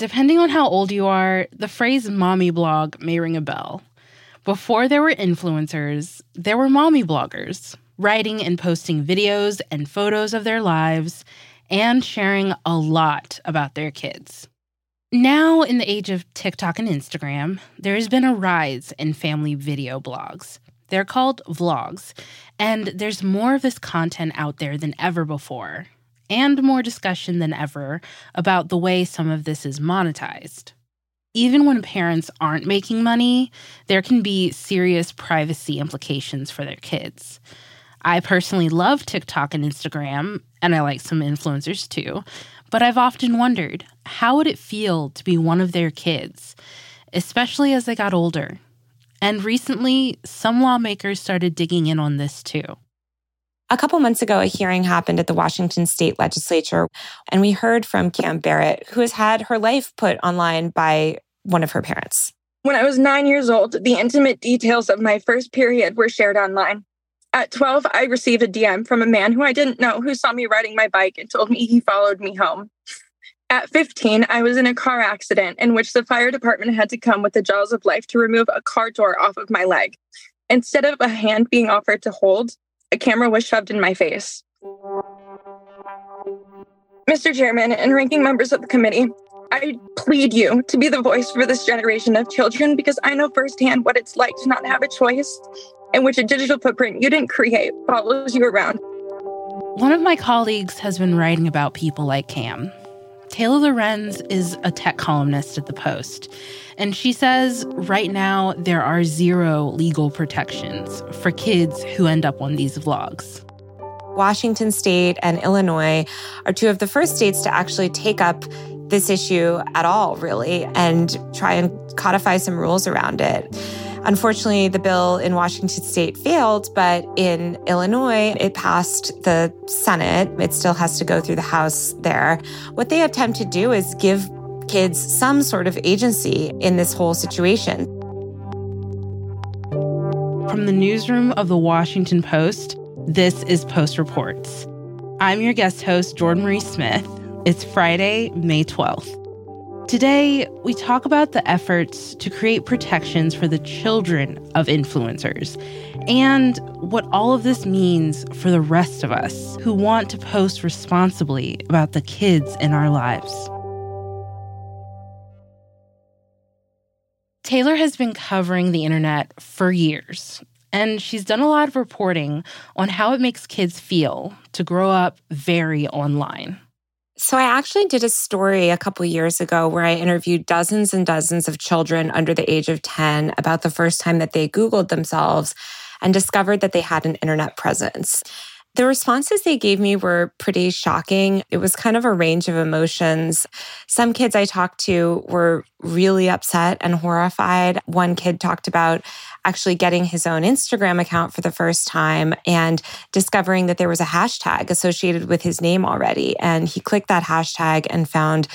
Depending on how old you are, the phrase mommy blog may ring a bell. Before there were influencers, there were mommy bloggers, writing and posting videos and photos of their lives and sharing a lot about their kids. Now, in the age of TikTok and Instagram, there has been a rise in family video blogs. They're called vlogs, and there's more of this content out there than ever before, and more discussion than ever about the way some of this is monetized. Even when parents aren't making money, there can be serious privacy implications for their kids. I personally love TikTok and Instagram, and I like some influencers too, but I've often wondered how would it feel to be one of their kids, especially as they got older and recently, some lawmakers started digging in on this too. A couple months ago, a hearing happened at the Washington state legislature, and we heard from Cam Barrett, who has had her life put online by one of her parents. When I was nine years old, the intimate details of my first period were shared online. At 12, I received a DM from a man who I didn't know who saw me riding my bike and told me he followed me home. At 15, I was in a car accident in which the fire department had to come with the jaws of life to remove a car door off of my leg. Instead of a hand being offered to hold, a camera was shoved in my face. Mr. Chairman and ranking members of the committee, I plead you to be the voice for this generation of children because I know firsthand what it's like to not have a choice in which a digital footprint you didn't create follows you around. One of my colleagues has been writing about people like Cam, Taylor Lorenz is a tech columnist at The Post, and she says right now there are zero legal protections for kids who end up on these vlogs. Washington State and Illinois are two of the first states to actually take up this issue at all, really, and try and codify some rules around it. Unfortunately, the bill in Washington state failed, but in Illinois, it passed the Senate. It still has to go through the House there. What they attempt to do is give kids some sort of agency in this whole situation. From the newsroom of the Washington Post, this is Post Reports. I'm your guest host, Jordan Marie Smith. It's Friday, May 12th. Today, we talk about the efforts to create protections for the children of influencers and what all of this means for the rest of us who want to post responsibly about the kids in our lives. Taylor has been covering the internet for years, and she's done a lot of reporting on how it makes kids feel to grow up very online. So I actually did a story a couple years ago where I interviewed dozens and dozens of children under the age of 10 about the first time that they Googled themselves and discovered that they had an internet presence. The responses they gave me were pretty shocking. It was kind of a range of emotions. Some kids I talked to were really upset and horrified. One kid talked about actually getting his own Instagram account for the first time and discovering that there was a hashtag associated with his name already. And he clicked that hashtag and found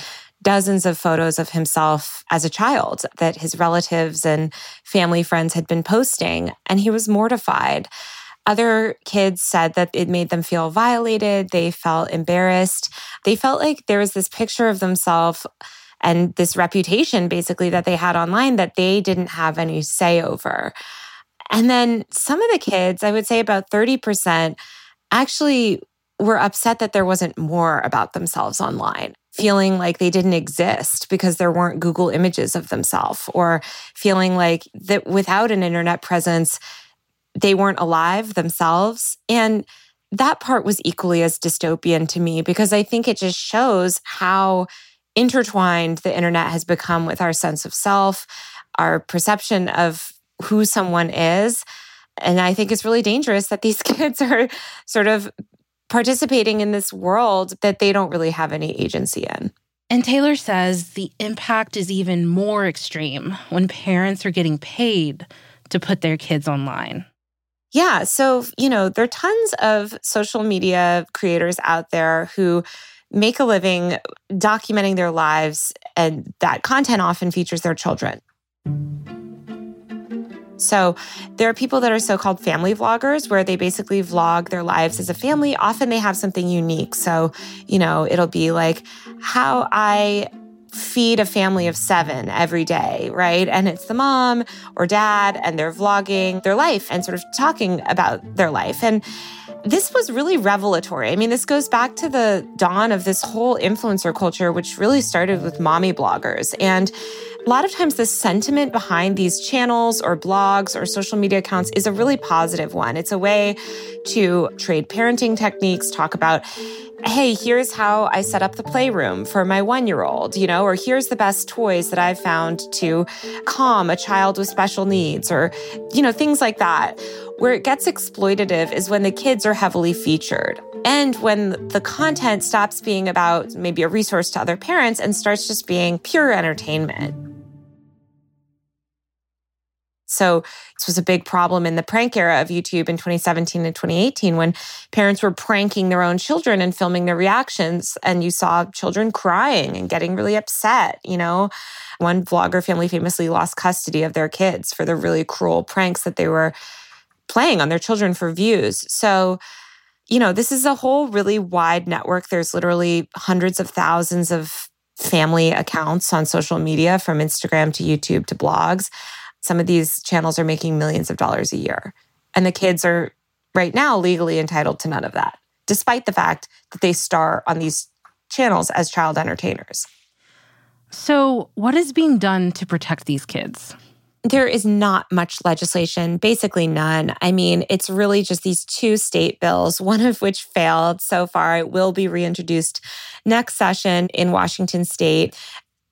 dozens of photos of himself as a child that his relatives and family friends had been posting. And he was mortified. Other kids said that it made them feel violated. They felt embarrassed. They felt like there was this picture of themselves and this reputation basically that they had online that they didn't have any say over. And then some of the kids, I would say about 30%, actually were upset that there wasn't more about themselves online, feeling like they didn't exist because there weren't Google images of themselves, or feeling like that without an internet presence, they weren't alive themselves. And that part was equally as dystopian to me because I think it just shows how intertwined the internet has become with our sense of self, our perception of who someone is. And I think it's really dangerous that these kids are sort of participating in this world that they don't really have any agency in. And Taylor says the impact is even more extreme when parents are getting paid to put their kids online. Yeah. So, you know, there are tons of social media creators out there who make a living uh, documenting their lives, and that content often features their children. So, there are people that are so called family vloggers where they basically vlog their lives as a family. Often they have something unique. So, you know, it'll be like how I feed a family of seven every day, right? And it's the mom or dad, and they're vlogging their life and sort of talking about their life. And this was really revelatory. I mean, this goes back to the dawn of this whole influencer culture, which really started with mommy bloggers. And a lot of times, the sentiment behind these channels or blogs or social media accounts is a really positive one. It's a way to trade parenting techniques, talk about hey, here's how I set up the playroom for my one year old, you know, or here's the best toys that I've found to calm a child with special needs, or, you know, things like that. Where it gets exploitative is when the kids are heavily featured and when the content stops being about maybe a resource to other parents and starts just being pure entertainment. So this was a big problem in the prank era of YouTube in 2017 and 2018 when parents were pranking their own children and filming their reactions. And you saw children crying and getting really upset. You know, one vlogger family famously lost custody of their kids for the really cruel pranks that they were playing on their children for views. So, you know, this is a whole really wide network. There's literally hundreds of thousands of family accounts on social media from Instagram to YouTube to blogs. Some of these channels are making millions of dollars a year. And the kids are right now legally entitled to none of that, despite the fact that they star on these channels as child entertainers. So, what is being done to protect these kids? There is not much legislation, basically none. I mean, it's really just these two state bills, one of which failed so far. It will be reintroduced next session in Washington state.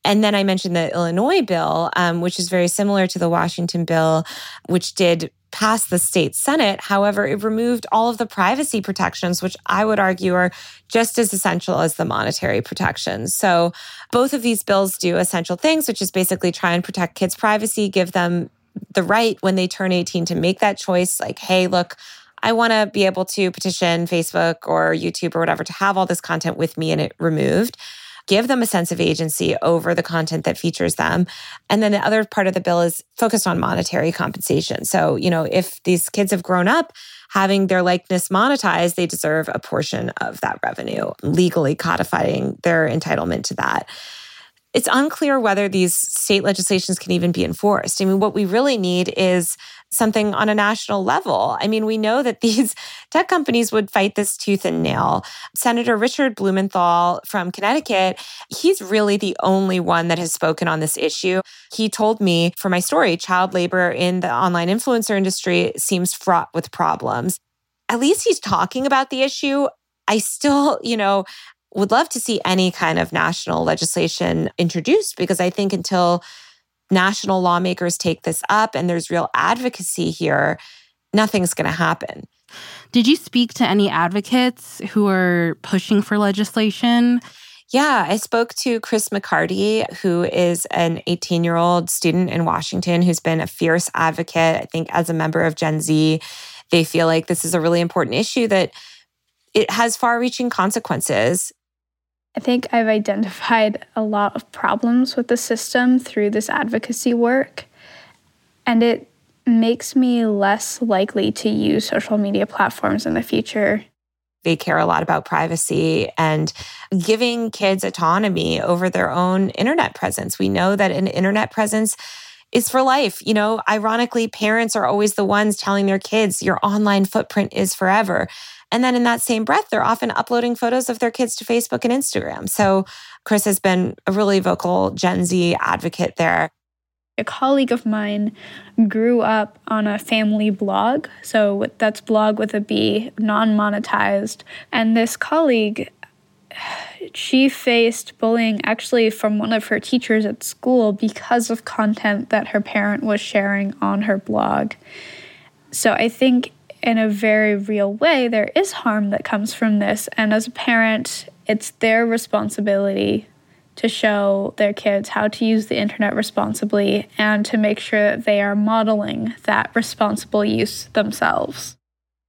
And then I mentioned the Illinois bill, um, which is very similar to the Washington bill, which did pass the state Senate. However, it removed all of the privacy protections, which I would argue are just as essential as the monetary protections. So both of these bills do essential things, which is basically try and protect kids' privacy, give them the right when they turn 18 to make that choice like, hey, look, I want to be able to petition Facebook or YouTube or whatever to have all this content with me and it removed give them a sense of agency over the content that features them. And then the other part of the bill is focused on monetary compensation. So, you know, if these kids have grown up having their likeness monetized, they deserve a portion of that revenue, legally codifying their entitlement to that it's unclear whether these state legislations can even be enforced. I mean, what we really need is something on a national level. I mean, we know that these tech companies would fight this tooth and nail. Senator Richard Blumenthal from Connecticut, he's really the only one that has spoken on this issue. He told me for my story, child labor in the online influencer industry seems fraught with problems. At least he's talking about the issue. I still, you know, would love to see any kind of national legislation introduced because I think until national lawmakers take this up and there's real advocacy here, nothing's going to happen. Did you speak to any advocates who are pushing for legislation? Yeah, I spoke to Chris McCarty, who is an 18 year old student in Washington who's been a fierce advocate. I think as a member of Gen Z, they feel like this is a really important issue that it has far reaching consequences. I think I've identified a lot of problems with the system through this advocacy work, and it makes me less likely to use social media platforms in the future. They care a lot about privacy and giving kids autonomy over their own internet presence. We know that an internet presence is for life. You know, ironically, parents are always the ones telling their kids, your online footprint is forever. And then in that same breath, they're often uploading photos of their kids to Facebook and Instagram. So Chris has been a really vocal Gen Z advocate there. A colleague of mine grew up on a family blog. So that's blog with a B, non monetized. And this colleague, she faced bullying actually from one of her teachers at school because of content that her parent was sharing on her blog. So I think in a very real way, there is harm that comes from this. And as a parent, it's their responsibility to show their kids how to use the internet responsibly and to make sure that they are modeling that responsible use themselves.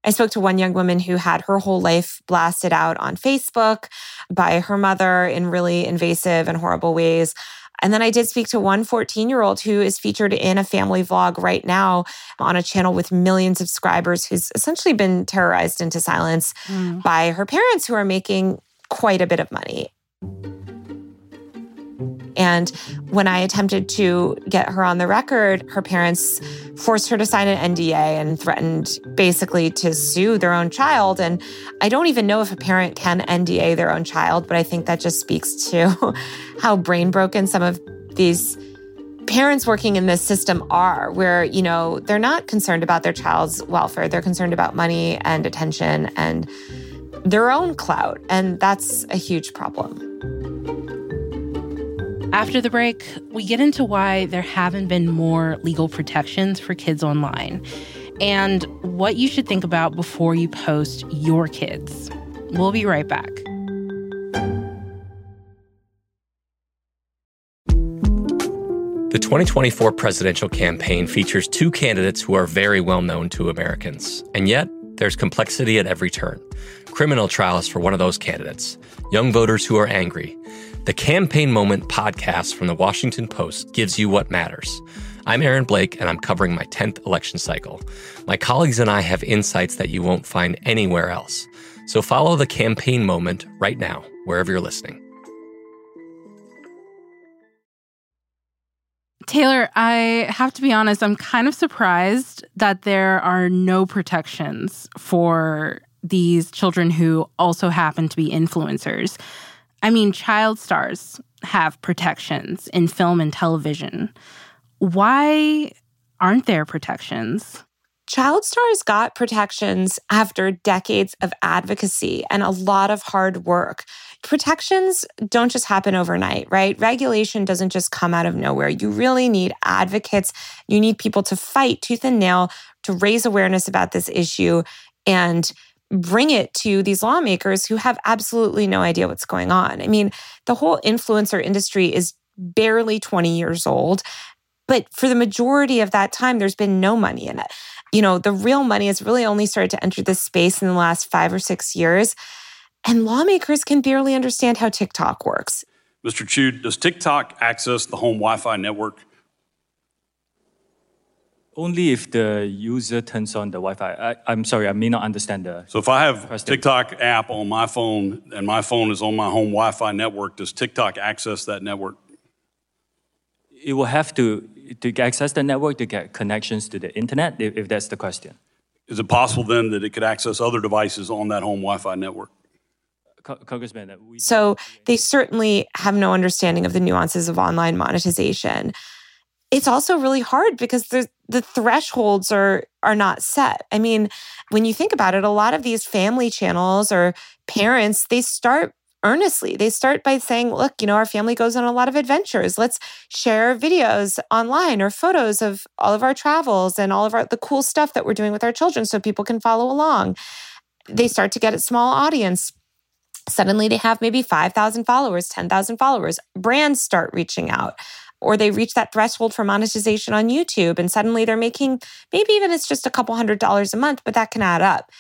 I spoke to one young woman who had her whole life blasted out on Facebook by her mother in really invasive and horrible ways. And then I did speak to one 14 year old who is featured in a family vlog right now on a channel with millions of subscribers who's essentially been terrorized into silence mm. by her parents who are making quite a bit of money. And when I attempted to get her on the record, her parents forced her to sign an NDA and threatened basically to sue their own child. And I don't even know if a parent can NDA their own child, but I think that just speaks to how brain broken some of these parents working in this system are, where, you know, they're not concerned about their child's welfare. They're concerned about money and attention and their own clout. And that's a huge problem. After the break, we get into why there haven't been more legal protections for kids online and what you should think about before you post your kids. We'll be right back. The 2024 presidential campaign features two candidates who are very well known to Americans. And yet, there's complexity at every turn. Criminal trials for one of those candidates, young voters who are angry. The Campaign Moment podcast from the Washington Post gives you what matters. I'm Aaron Blake, and I'm covering my 10th election cycle. My colleagues and I have insights that you won't find anywhere else. So follow the Campaign Moment right now, wherever you're listening. Taylor, I have to be honest, I'm kind of surprised that there are no protections for these children who also happen to be influencers. I mean, child stars have protections in film and television. Why aren't there protections? Child stars got protections after decades of advocacy and a lot of hard work. Protections don't just happen overnight, right? Regulation doesn't just come out of nowhere. You really need advocates. You need people to fight tooth and nail to raise awareness about this issue and bring it to these lawmakers who have absolutely no idea what's going on. I mean, the whole influencer industry is barely 20 years old. But for the majority of that time, there's been no money in it you know, the real money has really only started to enter this space in the last five or six years. And lawmakers can barely understand how TikTok works. Mr. Chew, does TikTok access the home Wi Fi network? Only if the user turns on the Wi-Fi. I, am sorry, I may not understand the. So if I have question. TikTok app on my phone and my phone is on my home Wi-Fi network, does TikTok access that network? It will have to to access the network to get connections to the internet, if, if that's the question. Is it possible then that it could access other devices on that home Wi-Fi network? Congressman, so they certainly have no understanding of the nuances of online monetization. It's also really hard because the the thresholds are are not set. I mean, when you think about it, a lot of these family channels or parents, they start earnestly. They start by saying, look, you know, our family goes on a lot of adventures. Let's share videos online or photos of all of our travels and all of our the cool stuff that we're doing with our children so people can follow along. They start to get a small audience. Suddenly they have maybe 5,000 followers, 10,000 followers. Brands start reaching out or they reach that threshold for monetization on YouTube and suddenly they're making maybe even it's just a couple hundred dollars a month, but that can add up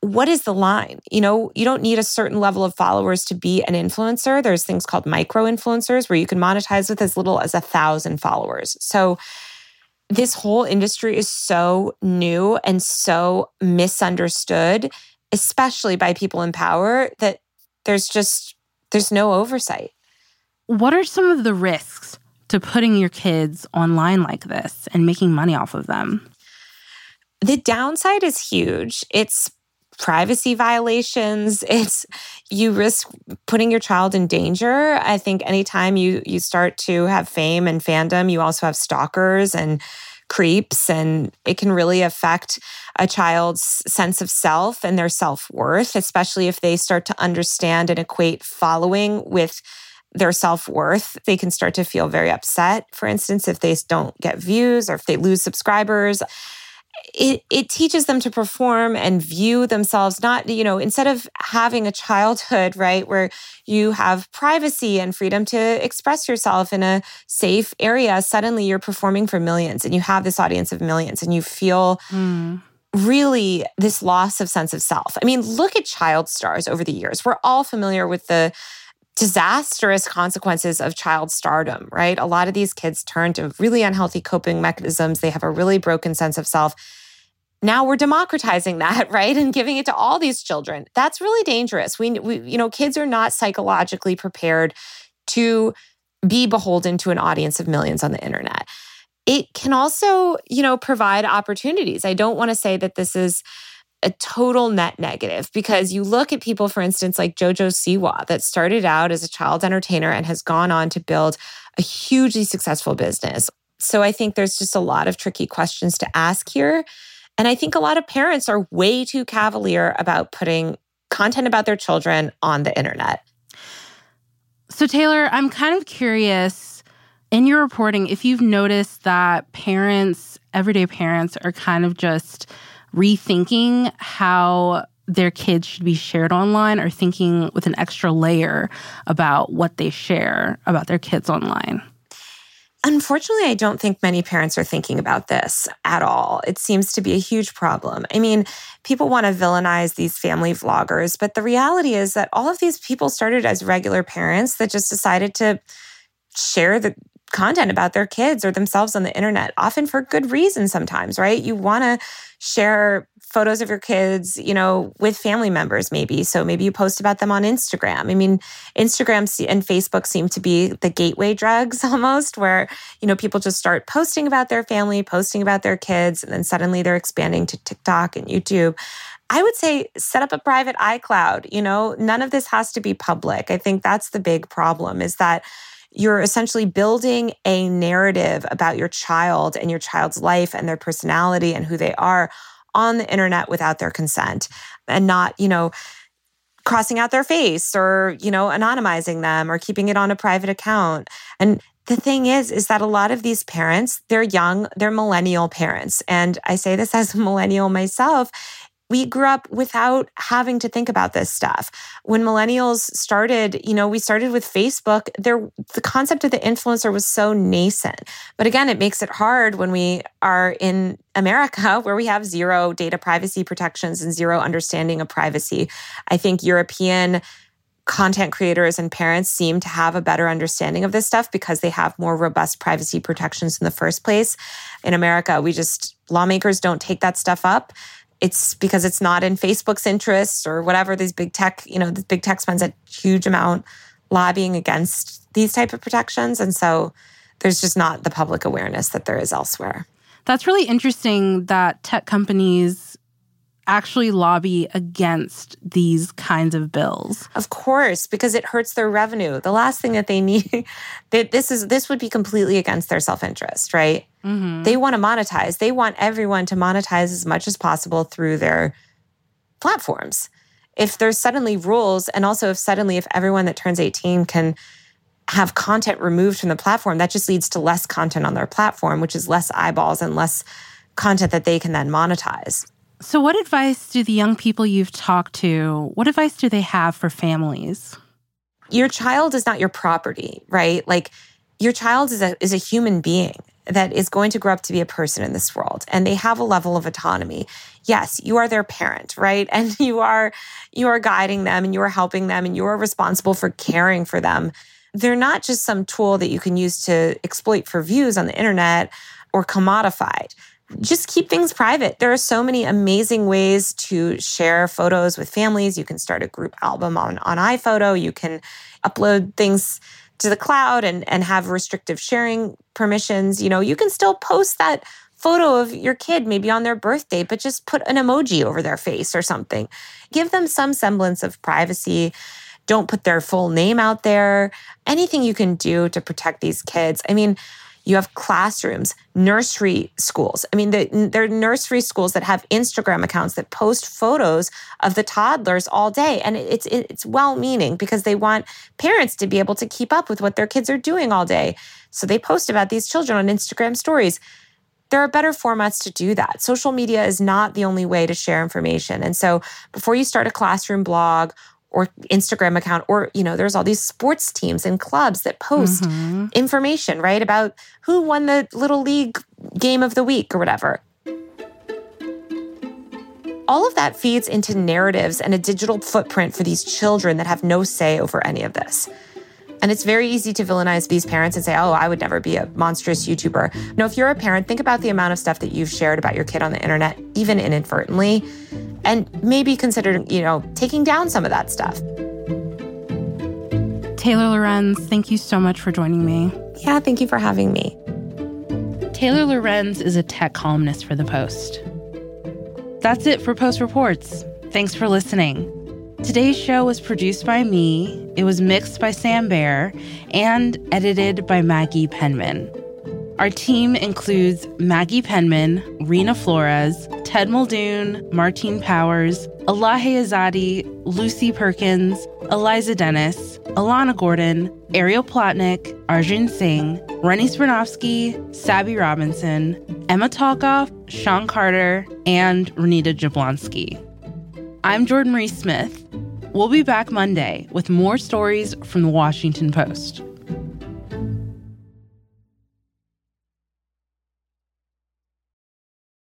what is the line? You know, you don't need a certain level of followers to be an influencer. There's things called micro influencers where you can monetize with as little as a thousand followers. So, this whole industry is so new and so misunderstood, especially by people in power, that there's just there's no oversight. What are some of the risks to putting your kids online like this and making money off of them? The downside is huge. It's privacy violations it's you risk putting your child in danger i think anytime you you start to have fame and fandom you also have stalkers and creeps and it can really affect a child's sense of self and their self-worth especially if they start to understand and equate following with their self-worth they can start to feel very upset for instance if they don't get views or if they lose subscribers. It, it teaches them to perform and view themselves not you know instead of having a childhood right where you have privacy and freedom to express yourself in a safe area suddenly you're performing for millions and you have this audience of millions and you feel mm. really this loss of sense of self. I mean look at child stars over the years. We're all familiar with the disastrous consequences of child stardom, right? A lot of these kids turn to really unhealthy coping mechanisms. They have a really broken sense of self. Now we're democratizing that, right? And giving it to all these children. That's really dangerous. We, we you know, kids are not psychologically prepared to be beholden to an audience of millions on the internet. It can also, you know, provide opportunities. I don't want to say that this is a total net negative because you look at people, for instance, like Jojo Siwa, that started out as a child entertainer and has gone on to build a hugely successful business. So I think there's just a lot of tricky questions to ask here. And I think a lot of parents are way too cavalier about putting content about their children on the internet. So, Taylor, I'm kind of curious in your reporting if you've noticed that parents, everyday parents, are kind of just rethinking how their kids should be shared online or thinking with an extra layer about what they share about their kids online. Unfortunately, I don't think many parents are thinking about this at all. It seems to be a huge problem. I mean, people want to villainize these family vloggers, but the reality is that all of these people started as regular parents that just decided to share the content about their kids or themselves on the internet, often for good reason sometimes, right? You want to share photos of your kids, you know, with family members maybe. So maybe you post about them on Instagram. I mean, Instagram and Facebook seem to be the gateway drugs almost where, you know, people just start posting about their family, posting about their kids, and then suddenly they're expanding to TikTok and YouTube. I would say set up a private iCloud, you know, none of this has to be public. I think that's the big problem is that you're essentially building a narrative about your child and your child's life and their personality and who they are on the internet without their consent and not, you know, crossing out their face or, you know, anonymizing them or keeping it on a private account. And the thing is is that a lot of these parents, they're young, they're millennial parents. And I say this as a millennial myself, we grew up without having to think about this stuff. When millennials started, you know, we started with Facebook, there the concept of the influencer was so nascent. But again, it makes it hard when we are in America where we have zero data privacy protections and zero understanding of privacy. I think European content creators and parents seem to have a better understanding of this stuff because they have more robust privacy protections in the first place. In America, we just lawmakers don't take that stuff up it's because it's not in Facebook's interests or whatever. These big tech, you know, the big tech spends a huge amount lobbying against these type of protections, and so there's just not the public awareness that there is elsewhere. That's really interesting that tech companies actually lobby against these kinds of bills. Of course, because it hurts their revenue. The last thing that they need that this is this would be completely against their self-interest, right? Mm-hmm. They want to monetize. They want everyone to monetize as much as possible through their platforms. If there's suddenly rules and also if suddenly if everyone that turns 18 can have content removed from the platform, that just leads to less content on their platform, which is less eyeballs and less content that they can then monetize. So, what advice do the young people you've talked to, what advice do they have for families? Your child is not your property, right? Like your child is a is a human being that is going to grow up to be a person in this world and they have a level of autonomy. Yes, you are their parent, right? And you are you are guiding them and you are helping them and you are responsible for caring for them. They're not just some tool that you can use to exploit for views on the internet or commodified just keep things private. There are so many amazing ways to share photos with families. You can start a group album on, on iPhoto. You can upload things to the cloud and, and have restrictive sharing permissions. You know, you can still post that photo of your kid maybe on their birthday, but just put an emoji over their face or something. Give them some semblance of privacy. Don't put their full name out there. Anything you can do to protect these kids. I mean, you have classrooms, nursery schools. I mean, the, there are nursery schools that have Instagram accounts that post photos of the toddlers all day, and it's it's well-meaning because they want parents to be able to keep up with what their kids are doing all day. So they post about these children on Instagram stories. There are better formats to do that. Social media is not the only way to share information. And so before you start a classroom blog or Instagram account, or, you know, there's all these sports teams and clubs that post mm-hmm. information, right, about who won the Little League game of the week or whatever. All of that feeds into narratives and a digital footprint for these children that have no say over any of this. And it's very easy to villainize these parents and say, oh, I would never be a monstrous YouTuber. No, if you're a parent, think about the amount of stuff that you've shared about your kid on the internet, even inadvertently, and maybe consider, you know, taking down some of that stuff. Taylor Lorenz, thank you so much for joining me. Yeah, thank you for having me. Taylor Lorenz is a tech columnist for The Post. That's it for Post Reports. Thanks for listening. Today's show was produced by me, it was mixed by Sam Bair, and edited by Maggie Penman. Our team includes Maggie Penman, Rena Flores, Ted Muldoon, Martine Powers, Elahe Izadi, Lucy Perkins, Eliza Dennis, Alana Gordon, Ariel Plotnick, Arjun Singh, Rennie Svirnovskiy, Sabby Robinson, Emma Talkoff, Sean Carter, and Renita Jablonski. I'm Jordan Marie Smith. We'll be back Monday with more stories from the Washington Post.